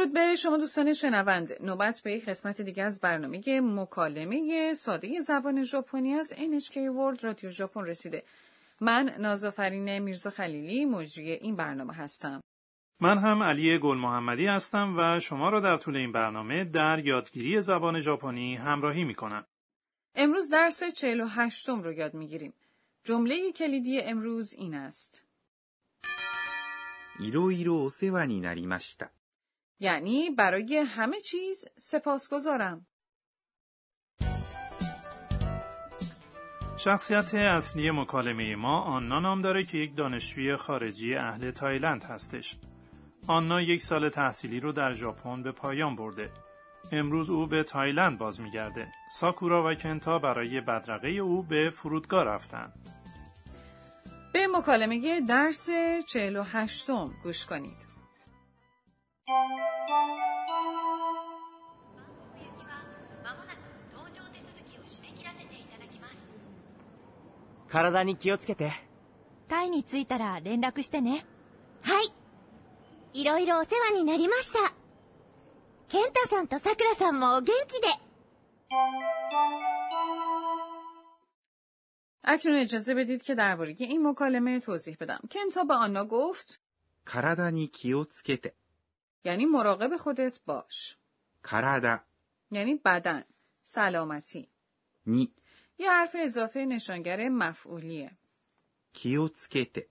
درود به شما دوستان شنونده نوبت به یک قسمت دیگه از برنامه مکالمه ساده زبان ژاپنی از NHK World رادیو ژاپن رسیده من نازافرین میرزا خلیلی مجری این برنامه هستم من هم علی گل محمدی هستم و شما را در طول این برنامه در یادگیری زبان ژاپنی همراهی می کنم. امروز درس 48 رو یاد می گیریم. جمله کلیدی امروز این است. いろいろお世話に یعنی برای همه چیز سپاسگزارم. شخصیت اصلی مکالمه ما آنا نام داره که یک دانشجوی خارجی اهل تایلند هستش. آنا یک سال تحصیلی رو در ژاپن به پایان برده. امروز او به تایلند باز میگرده. ساکورا و کنتا برای بدرقه او به فرودگاه رفتن. به مکالمه درس 48 گوش کنید. 体に気をつけて。タイに着いたら連絡してねはいいろいろお世話になりました健太さんとさくらさんもお元気で اکنون اجازه بدید که درباره این مکالمه توضیح بدم. کنتا به آنا گفت 体に気をつけて。 یعنی مراقب خودت باش. 体 یعنی بدن، سلامتی. に یه حرف اضافه نشانگر مفعولیه. کیوتسکته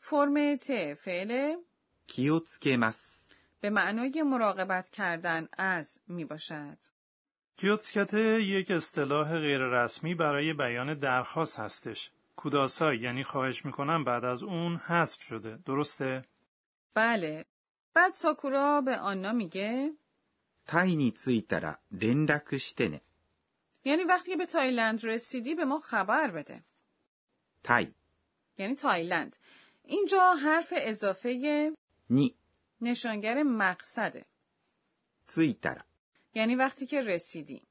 فرم ت فعل کیوتسکمس به معنای مراقبت کردن از می باشد. 気をつけて یک اصطلاح غیر رسمی برای بیان درخواست هستش. ください یعنی خواهش می‌کنم بعد از اون حذف شده. درسته؟ بله. بعد ساکورا به آنا میگه タイに着いたら知らせて یعنی وقتی که به تایلند رسیدی به ما خبر بده. タイ یعنی تایلند. اینجا حرف اضافه に نشانگر مقصده. تسیتارا یعنی وقتی که رسیدی.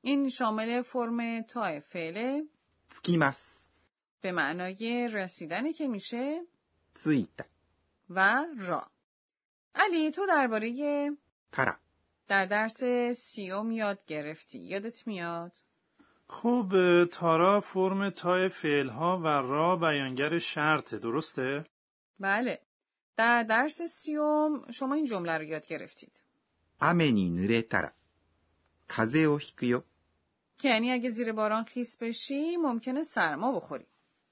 این شامل فرم تای فعل تسکیماس به معنای رسیدن که میشه تسیتا و را. علی تو درباره تارا در درس سیوم یاد گرفتی. یادت میاد؟ خب تارا فرم تای فعلها و را بیانگر شرطه. درسته؟ بله. در درس سیوم شما این جمله رو یاد گرفتید. 雨に濡れたら風邪をひくよ。 که یعنی اگه زیر باران خیس بشی ممکنه سرما بخوری.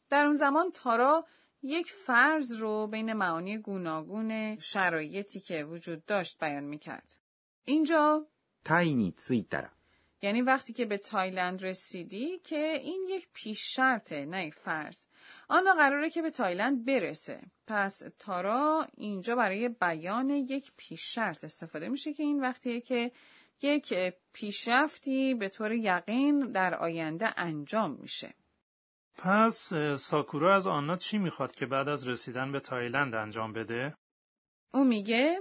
در اون زمان تارا یک فرض رو بین معانی گوناگون شرایطی که وجود داشت بیان میکرد. اینجا. تای نی یعنی وقتی که به تایلند رسیدی که این یک پیش شرطه نه فرض. آنها قراره که به تایلند برسه. پس تارا اینجا برای بیان یک پیش شرط استفاده میشه که این وقتیه که یک پیشرفتی به طور یقین در آینده انجام میشه. پس ساکورا از آنا چی می‌خواد که بعد از رسیدن به تایلند انجام بده؟ او میگه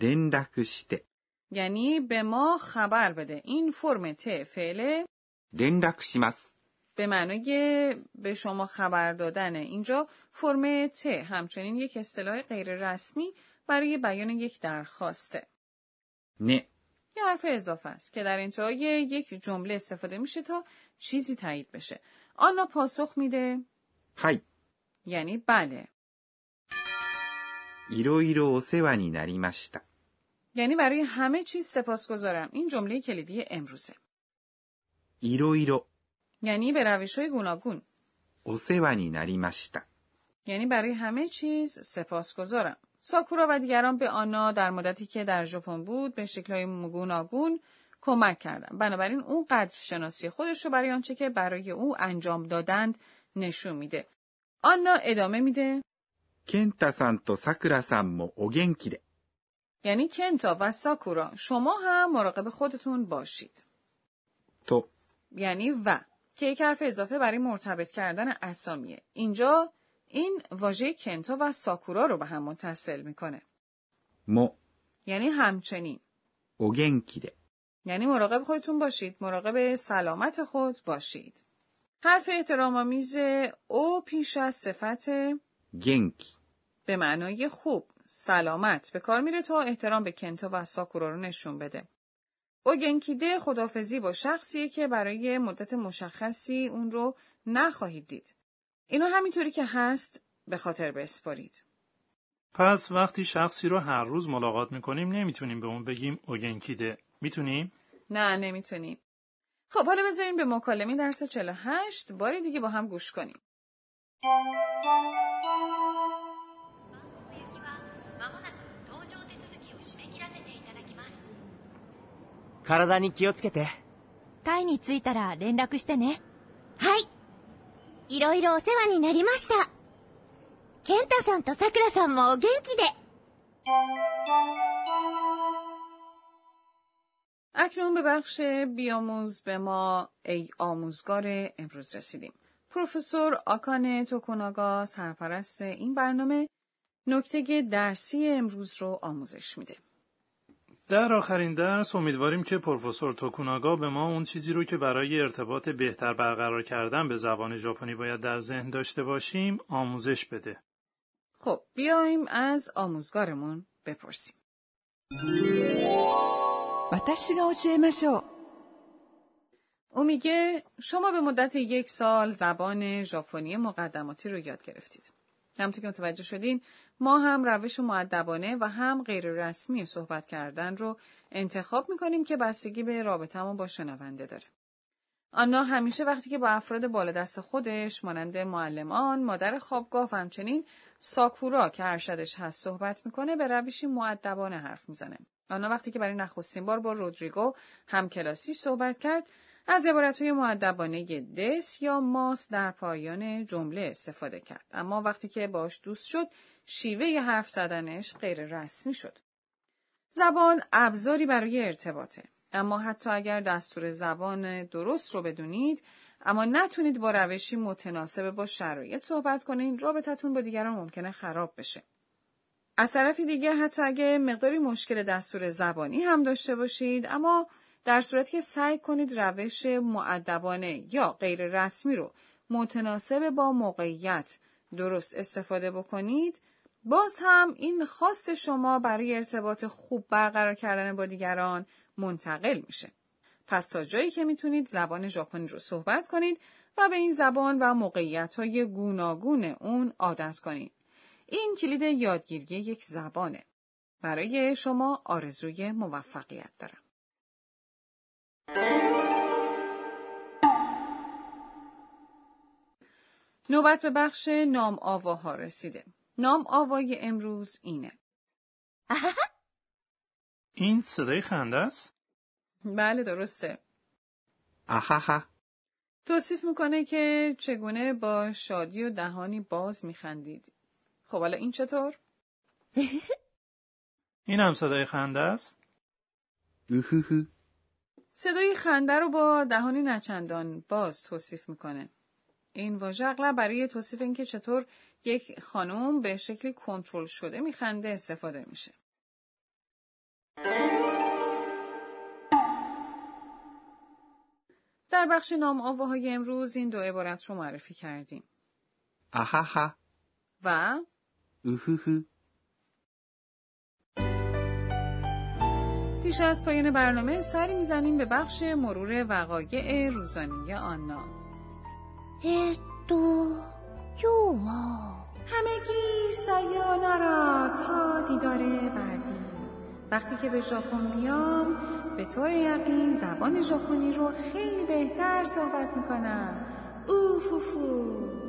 دندکشته. یعنی به ما خبر بده. این فرم ت فعله لندکشیمس به معنای به شما خبر دادن اینجا فرم ت همچنین یک اصطلاح غیر رسمی برای بیان یک درخواسته. نه. یه حرف اضافه است که در انتهای یک جمله استفاده میشه تا چیزی تایید بشه. آنا پاسخ میده. های. یعنی بله. ایرو ایرو اوسوا نی یعنی برای همه چیز سپاسگزارم. این جمله کلیدی امروزه. ایرو ایرو یعنی به روش های گوناگون. اوسوانی یعنی برای همه چیز سپاسگزارم. ساکورا و دیگران به آنا در مدتی که در ژاپن بود به شکل‌های گوناگون کمک کردند. بنابراین او قدر شناسی خودش رو برای آنچه که برای او انجام دادند نشون میده. آنا ادامه میده. کنتا سان تو ساکورا سان مو اوگنکی یعنی کنتا و ساکورا شما هم مراقب خودتون باشید. تو. یعنی و. که یک حرف اضافه برای مرتبط کردن اسامیه. اینجا این واژه کنتا و ساکورا رو به هم متصل می‌کنه. مو. یعنی همچنین. او اوگنکیده. یعنی مراقب خودتون باشید. مراقب سلامت خود باشید. حرف احترام آمیز او پیش از صفت گنکی. به معنای خوب. سلامت به کار میره تا احترام به کنتا و ساکورا رو نشون بده. اوگنکیده خدافزی با شخصیه که برای مدت مشخصی اون رو نخواهید دید. اینو همینطوری که هست به خاطر بسپارید. پس وقتی شخصی رو هر روز ملاقات می‌کنیم نمی‌تونیم به اون بگیم اوگنکیده. می‌تونیم؟ نه نمی‌تونیم. خب حالا بذاریم به مکالمه درس 48 باری دیگه با هم گوش کنیم. 体に気をつけて。タイに着いたら連絡してねはいいろいろお世話になりましたケンタさんとさくらさんもお元気で اکنون به بخش بیاموز به ما ای آموزگار امروز رسیدیم. پروفسور آکانه توکوناگا سرپرست این برنامه نکته درسی امروز رو آموزش میده. در آخرین درس امیدواریم که پروفسور توکوناگا به ما اون چیزی رو که برای ارتباط بهتر برقرار کردن به زبان ژاپنی باید در ذهن داشته باشیم آموزش بده. خب بیایم از آموزگارمون بپرسیم. او میگه شما به مدت یک سال زبان ژاپنی مقدماتی رو یاد گرفتید. همونطور که متوجه شدین ما هم روش معدبانه و هم غیر رسمی صحبت کردن رو انتخاب می‌کنیم که بستگی به رابطمون با شنونده داره. آنا همیشه وقتی که با افراد بالا دست خودش مانند معلمان، مادر خوابگاه و همچنین ساکورا که ارشدش هست صحبت می‌کنه به روشی معدبانه حرف می‌زنه. آنا وقتی که برای نخستین بار با رودریگو هم کلاسی صحبت کرد از عبارتهای معدبانه دس یا ماس در پایان جمله استفاده کرد. اما وقتی که باش دوست شد شیوه ی حرف زدنش غیر رسمی شد. زبان ابزاری برای ارتباطه. اما حتی اگر دستور زبان درست رو بدونید اما نتونید با روشی متناسب با شرایط صحبت کنین رابطتون با دیگران ممکنه خراب بشه. از طرفی دیگه حتی اگه مقداری مشکل دستور زبانی هم داشته باشید اما در صورتی که سعی کنید روش معدبانه یا غیر رسمی رو متناسب با موقعیت درست استفاده بکنید باز هم این خواست شما برای ارتباط خوب برقرار کردن با دیگران منتقل میشه. پس تا جایی که می‌تونید زبان ژاپنی رو صحبت کنید و به این زبان و موقعیت های گوناگون اون عادت کنید. این کلید یادگیری یک زبانه. برای شما آرزوی موفقیت دارم. نوبت به بخش نام آواها رسیده. نام آوای امروز اینه. این صدای خنده است؟ بله درسته. آهاها. توصیف می‌کنه که چگونه با شادی و دهانی باز میخندید. خب حالا این چطور؟ این هم صدای خنده است؟ صدای خنده رو با دهانی نچندان باز توصیف می‌کنه. این واژه اغلب برای توصیف اینکه چطور یک خانم به شکلی کنترل شده میخنده استفاده میشه. در بخش نام آواهای امروز این دو عبارت رو معرفی کردیم. آهاها و اوهوهو پیش از پایان برنامه سری می‌زنیم به بخش مرور وقایع روزانه آنا. دو همگی سایانارا تا دیدار بعدی. وقتی که به ژاپن میام به طور یقین زبان ژاپنی رو خیلی بهتر صحبت می‌کنم. اوفوفو.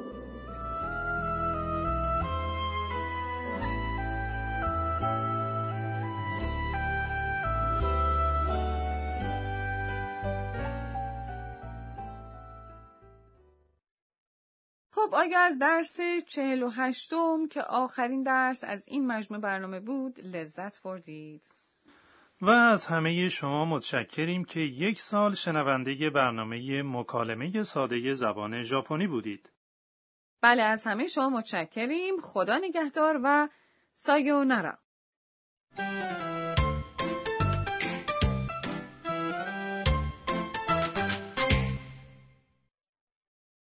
خب آیا از درس چهل و هشتم که آخرین درس از این مجموعه برنامه بود لذت بردید؟ و از همه شما متشکریم که یک سال شنونده برنامه مکالمه ساده زبان ژاپنی بودید. بله از همه شما متشکریم خدا نگهدار و سایونارا